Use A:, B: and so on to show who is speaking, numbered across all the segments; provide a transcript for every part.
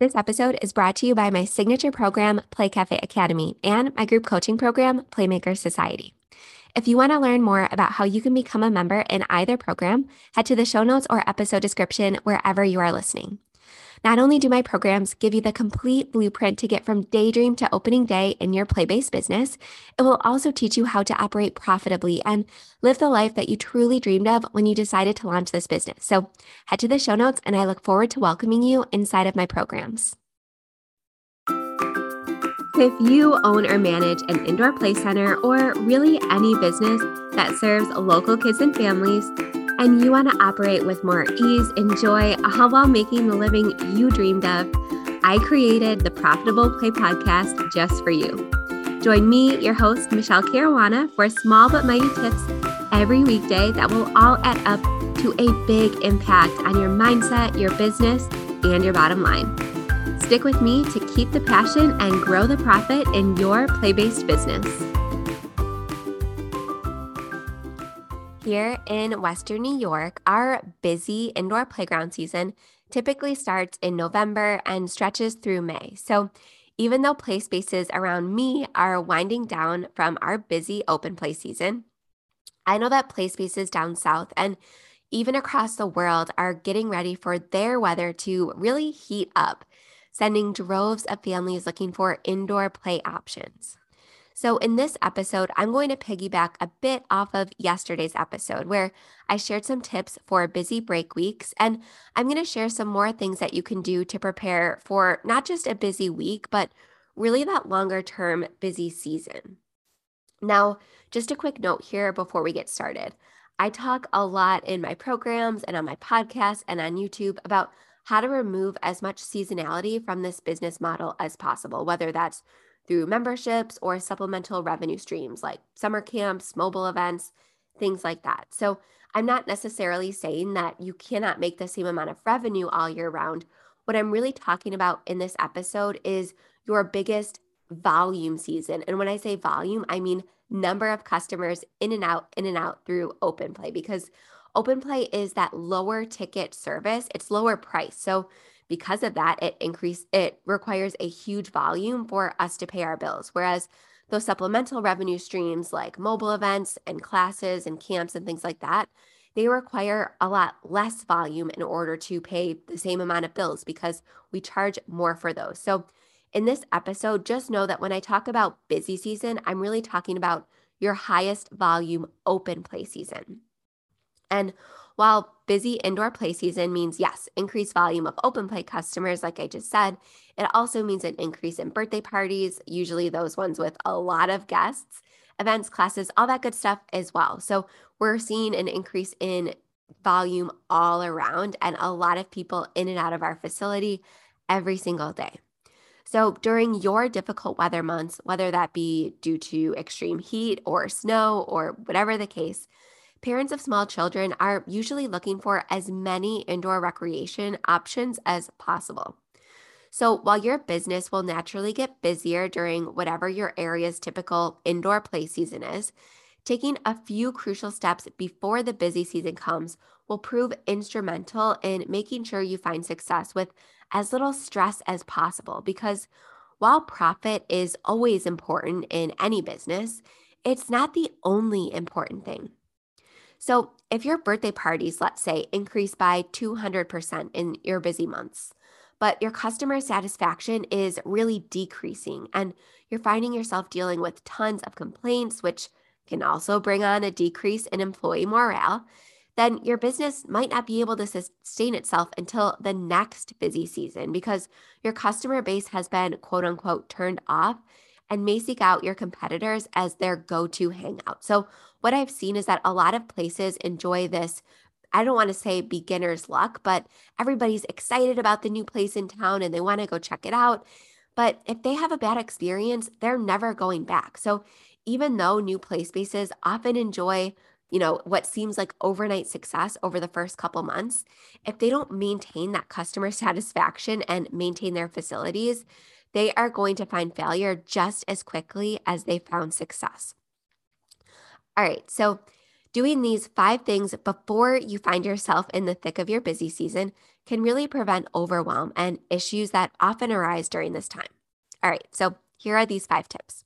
A: This episode is brought to you by my signature program, Play Cafe Academy, and my group coaching program, Playmaker Society. If you want to learn more about how you can become a member in either program, head to the show notes or episode description wherever you are listening. Not only do my programs give you the complete blueprint to get from daydream to opening day in your play based business, it will also teach you how to operate profitably and live the life that you truly dreamed of when you decided to launch this business. So head to the show notes, and I look forward to welcoming you inside of my programs. If you own or manage an indoor play center or really any business that serves local kids and families, and you want to operate with more ease and joy uh, while making the living you dreamed of, I created the Profitable Play podcast just for you. Join me, your host, Michele Caruana, for small but mighty tips every weekday that will all add up to a big impact on your mindset, your business, and your bottom line. Stick with me to keep the passion and grow the profit in your play based business. Here in Western New York, our busy indoor playground season typically starts in November and stretches through May. So, even though play spaces around me are winding down from our busy open play season, I know that play spaces down south and even across the world are getting ready for their weather to really heat up, sending droves of families looking for indoor play options. So, in this episode, I'm going to piggyback a bit off of yesterday's episode where I shared some tips for busy break weeks. And I'm going to share some more things that you can do to prepare for not just a busy week, but really that longer term busy season. Now, just a quick note here before we get started. I talk a lot in my programs and on my podcast and on YouTube about how to remove as much seasonality from this business model as possible, whether that's through memberships or supplemental revenue streams like summer camps, mobile events, things like that. So I'm not necessarily saying that you cannot make the same amount of revenue all year round. What I'm really talking about in this episode is your biggest volume season. And when I say volume, I mean number of customers in and out, in and out through open play because open play is that lower ticket service, it's lower price. So because of that, it increase it requires a huge volume for us to pay our bills. Whereas those supplemental revenue streams like mobile events and classes and camps and things like that, they require a lot less volume in order to pay the same amount of bills because we charge more for those. So, in this episode, just know that when I talk about busy season, I'm really talking about your highest volume open play season. And while busy indoor play season means, yes, increased volume of open play customers, like I just said, it also means an increase in birthday parties, usually those ones with a lot of guests, events, classes, all that good stuff as well. So we're seeing an increase in volume all around and a lot of people in and out of our facility every single day. So during your difficult weather months, whether that be due to extreme heat or snow or whatever the case, parents of small children are usually looking for as many indoor recreation options as possible. So, while your business will naturally get busier during whatever your area's typical indoor play season is, taking a few crucial steps before the busy season comes will prove instrumental in making sure you find success with as little stress as possible. Because while profit is always important in any business, it's not the only important thing. So, if your birthday parties, let's say, increase by 200% in your busy months, but your customer satisfaction is really decreasing and you're finding yourself dealing with tons of complaints, which can also bring on a decrease in employee morale, then your business might not be able to sustain itself until the next busy season because your customer base has been quote unquote turned off and may seek out your competitors as their go to hangout. So, what I've seen is that a lot of places enjoy this. I don't want to say beginner's luck, but everybody's excited about the new place in town and they want to go check it out. But if they have a bad experience, they're never going back. So, even though new play spaces often enjoy you know what seems like overnight success over the first couple months if they don't maintain that customer satisfaction and maintain their facilities they are going to find failure just as quickly as they found success. All right, so Doing these five things before you find yourself in the thick of your busy season can really prevent overwhelm and issues that often arise during this time. All right, so here are these five tips.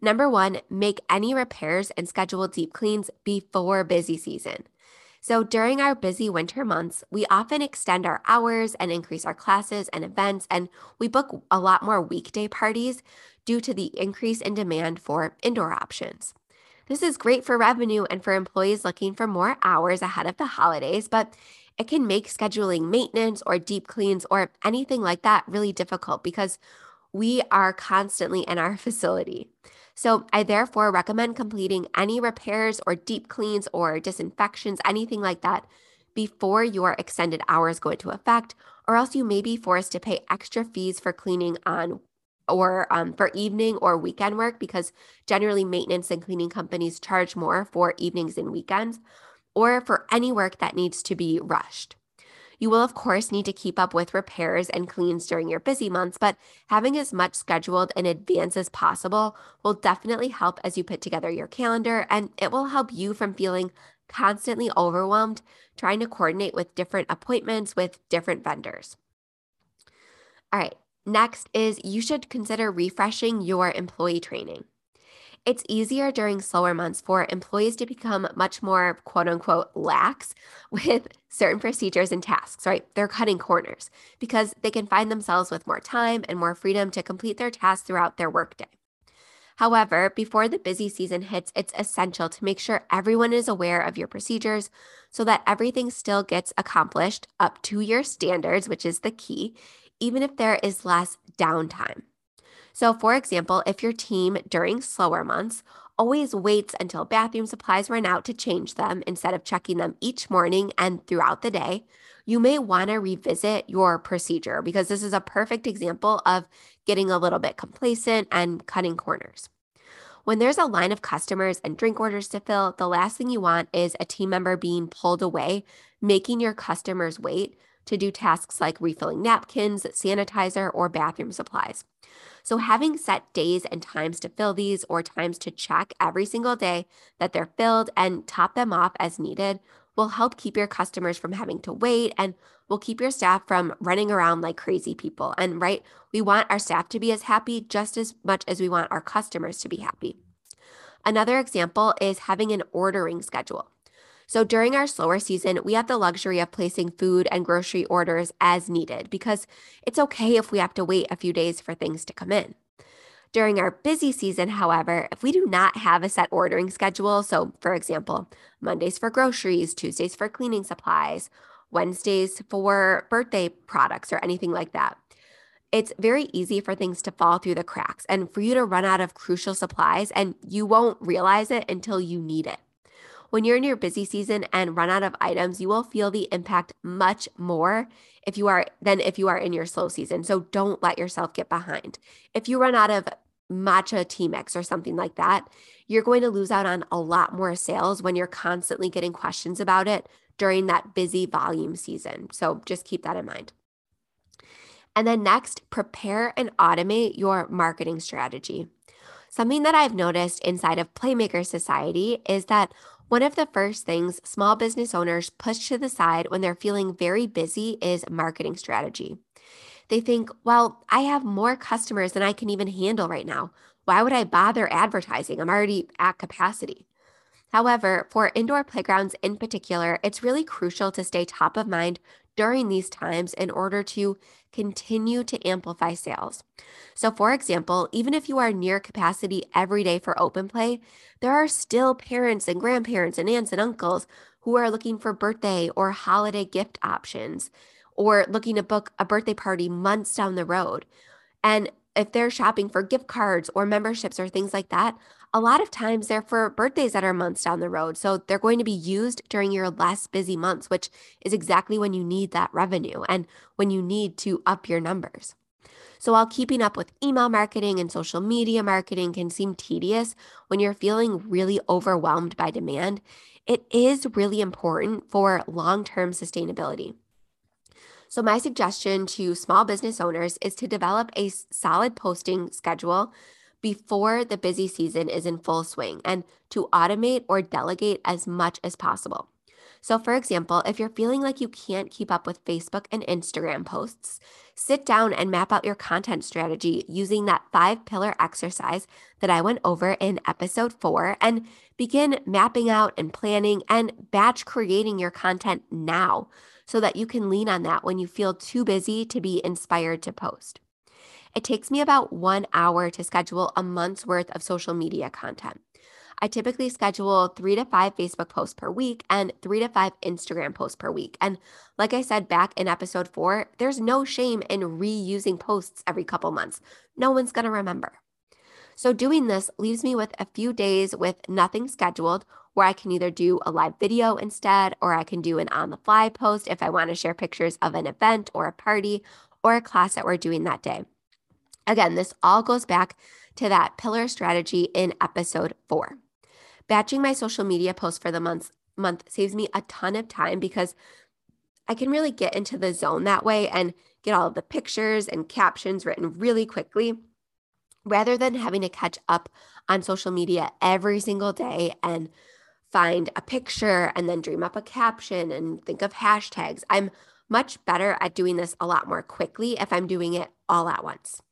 A: Number one, make any repairs and schedule deep cleans before busy season. So during our busy winter months, we often extend our hours and increase our classes and events, and we book a lot more weekday parties due to the increase in demand for indoor options. This is great for revenue and for employees looking for more hours ahead of the holidays, but it can make scheduling maintenance or deep cleans or anything like that really difficult because we are constantly in our facility. So, I therefore recommend completing any repairs or deep cleans or disinfections, anything like that, before your extended hours go into effect, or else you may be forced to pay extra fees for cleaning on or um, for evening or weekend work because generally maintenance and cleaning companies charge more for evenings and weekends or for any work that needs to be rushed. You will, of course, need to keep up with repairs and cleans during your busy months, but having as much scheduled in advance as possible will definitely help as you put together your calendar, and it will help you from feeling constantly overwhelmed trying to coordinate with different appointments with different vendors. All right, Next is you should consider refreshing your employee training. It's easier during slower months for employees to become much more quote unquote lax with certain procedures and tasks, right? They're cutting corners because they can find themselves with more time and more freedom to complete their tasks throughout their workday. However, before the busy season hits, it's essential to make sure everyone is aware of your procedures so that everything still gets accomplished up to your standards, which is the key, even if there is less downtime. So, for example, if your team during slower months always waits until bathroom supplies run out to change them instead of checking them each morning and throughout the day, you may want to revisit your procedure because this is a perfect example of getting a little bit complacent and cutting corners. When there's a line of customers and drink orders to fill, the last thing you want is a team member being pulled away, making your customers wait to do tasks like refilling napkins, sanitizer, or bathroom supplies. So, having set days and times to fill these or times to check every single day that they're filled and top them off as needed will help keep your customers from having to wait and will keep your staff from running around like crazy people. And right, we want our staff to be as happy just as much as we want our customers to be happy. Another example is having an ordering schedule. So during our slower season, we have the luxury of placing food and grocery orders as needed because it's okay if we have to wait a few days for things to come in. During our busy season, however, if we do not have a set ordering schedule, so for example, Mondays for groceries, Tuesdays for cleaning supplies, Wednesdays for birthday products, or anything like that, it's very easy for things to fall through the cracks and for you to run out of crucial supplies, and you won't realize it until you need it. When you're in your busy season and run out of items, you will feel the impact much more if you are than if you are in your slow season. So don't let yourself get behind. If you run out of matcha tea mix or something like that, you're going to lose out on a lot more sales when you're constantly getting questions about it during that busy volume season. So just keep that in mind. And then next, prepare and automate your marketing strategy. Something that I've noticed inside of Playmaker Society is that one of the first things small business owners push to the side when they're feeling very busy is marketing strategy. They think, well, I have more customers than I can even handle right now. Why would I bother advertising? I'm already at capacity. However, for indoor playgrounds in particular, it's really crucial to stay top of mind during these times in order to continue to amplify sales. So, for example, even if you are near capacity every day for open play, there are still parents and grandparents and aunts and uncles who are looking for birthday or holiday gift options or looking to book a birthday party months down the road. And if they're shopping for gift cards or memberships or things like that, a lot of times they're for birthdays that are months down the road. So they're going to be used during your less busy months, which is exactly when you need that revenue and when you need to up your numbers. So while keeping up with email marketing and social media marketing can seem tedious when you're feeling really overwhelmed by demand, it is really important for long term sustainability. So, my suggestion to small business owners is to develop a solid posting schedule before the busy season is in full swing and to automate or delegate as much as possible. So, for example, if you're feeling like you can't keep up with Facebook and Instagram posts, sit down and map out your content strategy using that five pillar exercise that I went over in episode four and begin mapping out and planning and batch creating your content now so that you can lean on that when you feel too busy to be inspired to post. It takes me about one hour to schedule a month's worth of social media content. I typically schedule three to five Facebook posts per week and three to five Instagram posts per week. And like I said back in episode four, there's no shame in reusing posts every couple months. No one's going to remember. So, doing this leaves me with a few days with nothing scheduled where I can either do a live video instead, or I can do an on the fly post if I want to share pictures of an event or a party or a class that we're doing that day. Again, this all goes back to that pillar strategy in episode four. Batching my social media posts for the month month saves me a ton of time because I can really get into the zone that way and get all of the pictures and captions written really quickly rather than having to catch up on social media every single day and find a picture and then dream up a caption and think of hashtags. I'm much better at doing this a lot more quickly if I'm doing it all at once.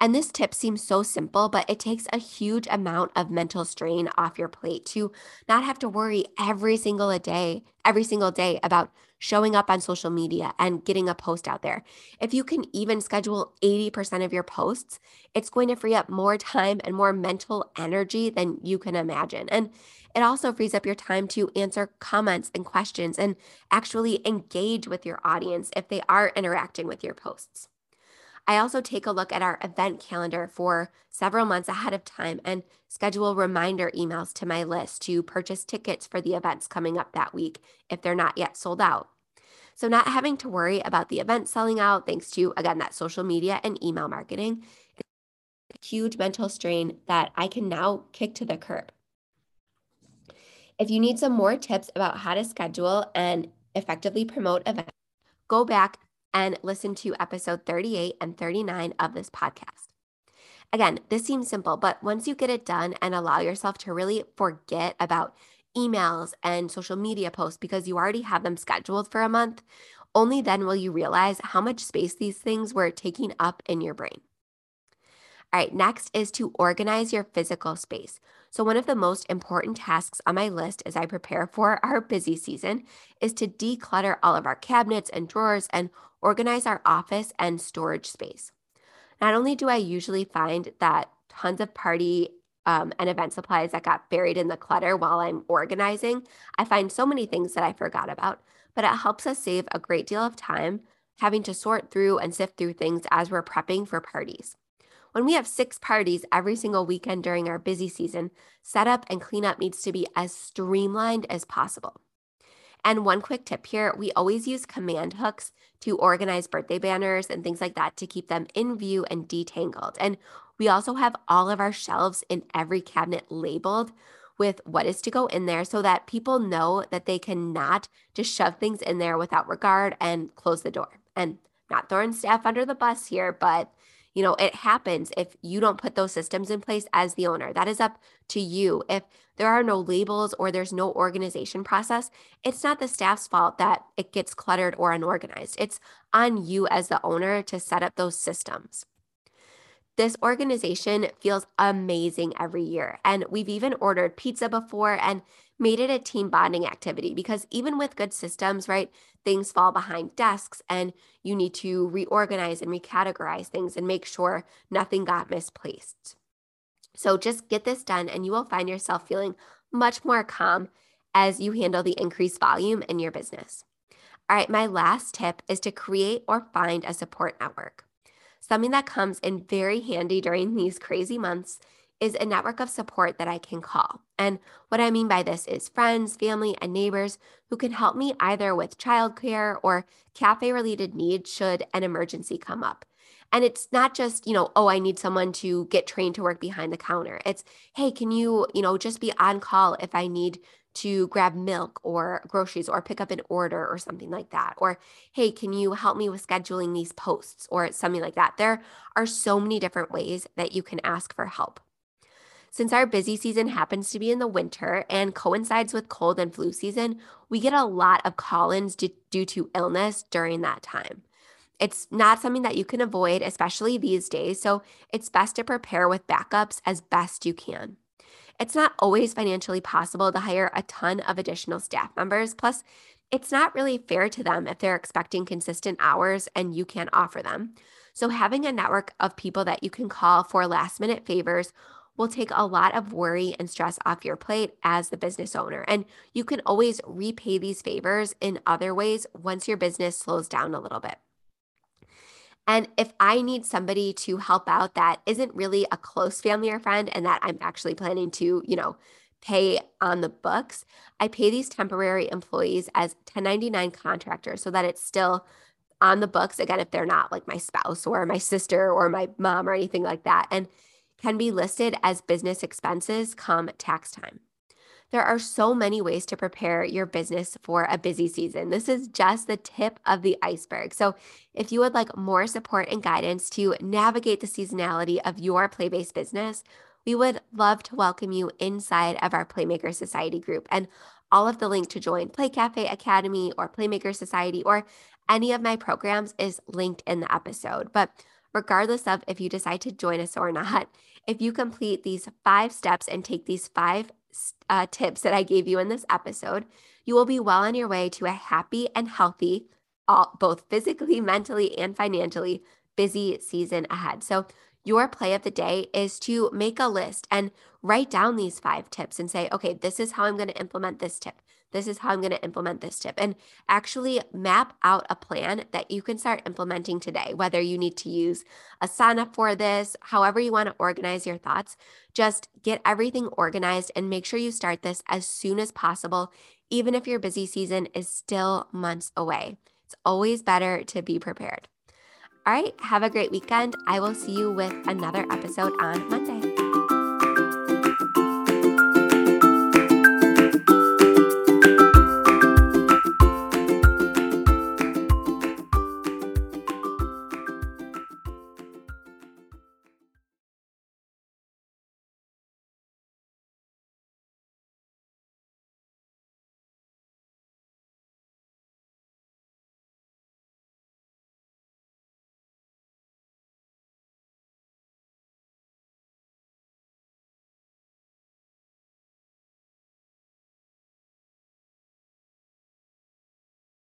A: And this tip seems so simple, but it takes a huge amount of mental strain off your plate to not have to worry every single day, every single day about showing up on social media and getting a post out there. If you can even schedule 80% of your posts, it's going to free up more time and more mental energy than you can imagine. And it also frees up your time to answer comments and questions and actually engage with your audience if they are interacting with your posts. I also take a look at our event calendar for several months ahead of time and schedule reminder emails to my list to purchase tickets for the events coming up that week if they're not yet sold out. So, not having to worry about the event selling out thanks to, again, that social media and email marketing, is a huge mental strain that I can now kick to the curb. If you need some more tips about how to schedule and effectively promote events, go back and listen to episode 38 and 39 of this podcast. Again, this seems simple, but once you get it done and allow yourself to really forget about emails and social media posts because you already have them scheduled for a month, only then will you realize how much space these things were taking up in your brain. All right, next is to organize your physical space. So, one of the most important tasks on my list as I prepare for our busy season is to declutter all of our cabinets and drawers and organize our office and storage space. Not only do I usually find that tons of party um, and event supplies that got buried in the clutter while I'm organizing, I find so many things that I forgot about, but it helps us save a great deal of time having to sort through and sift through things as we're prepping for parties. When we have six parties every single weekend during our busy season, setup and cleanup needs to be as streamlined as possible. And one quick tip here we always use command hooks to organize birthday banners and things like that to keep them in view and detangled. And we also have all of our shelves in every cabinet labeled with what is to go in there so that people know that they cannot just shove things in there without regard and close the door. And not throwing staff under the bus here, but you know, it happens if you don't put those systems in place as the owner. That is up to you. If there are no labels or there's no organization process, it's not the staff's fault that it gets cluttered or unorganized. It's on you as the owner to set up those systems. This organization feels amazing every year. And we've even ordered pizza before and made it a team bonding activity because even with good systems, right, things fall behind desks and you need to reorganize and recategorize things and make sure nothing got misplaced. So just get this done and you will find yourself feeling much more calm as you handle the increased volume in your business. All right, my last tip is to create or find a support network. Something that comes in very handy during these crazy months is a network of support that I can call. And what I mean by this is friends, family, and neighbors who can help me either with childcare or cafe related needs should an emergency come up. And it's not just, you know, oh, I need someone to get trained to work behind the counter. It's, hey, can you, you know, just be on call if I need to grab milk or groceries or pick up an order or something like that. Or, hey, can you help me with scheduling these posts or something like that? There are so many different ways that you can ask for help. Since our busy season happens to be in the winter and coincides with cold and flu season, we get a lot of call ins due to illness during that time. It's not something that you can avoid, especially these days. So it's best to prepare with backups as best you can. It's not always financially possible to hire a ton of additional staff members. Plus, it's not really fair to them if they're expecting consistent hours and you can't offer them. So, having a network of people that you can call for last minute favors will take a lot of worry and stress off your plate as the business owner. And you can always repay these favors in other ways once your business slows down a little bit. And if I need somebody to help out that isn't really a close family or friend and that I'm actually planning to, you know, pay on the books, I pay these temporary employees as 1099 contractors so that it's still on the books again if they're not like my spouse or my sister or my mom or anything like that and can be listed as business expenses come tax time. There are so many ways to prepare your business for a busy season. This is just the tip of the iceberg. So, if you would like more support and guidance to navigate the seasonality of your play based business, we would love to welcome you inside of our Playmaker Society group. And all of the link to join Play Cafe Academy or Playmaker Society or any of my programs is linked in the episode. But regardless of if you decide to join us or not, if you complete these five steps and take these five uh, tips that I gave you in this episode, you will be well on your way to a happy and healthy, all, both physically, mentally, and financially busy season ahead. So, your play of the day is to make a list and write down these five tips and say, okay, this is how I'm going to implement this tip. This is how I'm going to implement this tip. And actually map out a plan that you can start implementing today, whether you need to use Asana for this, however you want to organize your thoughts. Just get everything organized and make sure you start this as soon as possible, even if your busy season is still months away. It's always better to be prepared. All right, have a great weekend. I will see you with another episode on Monday.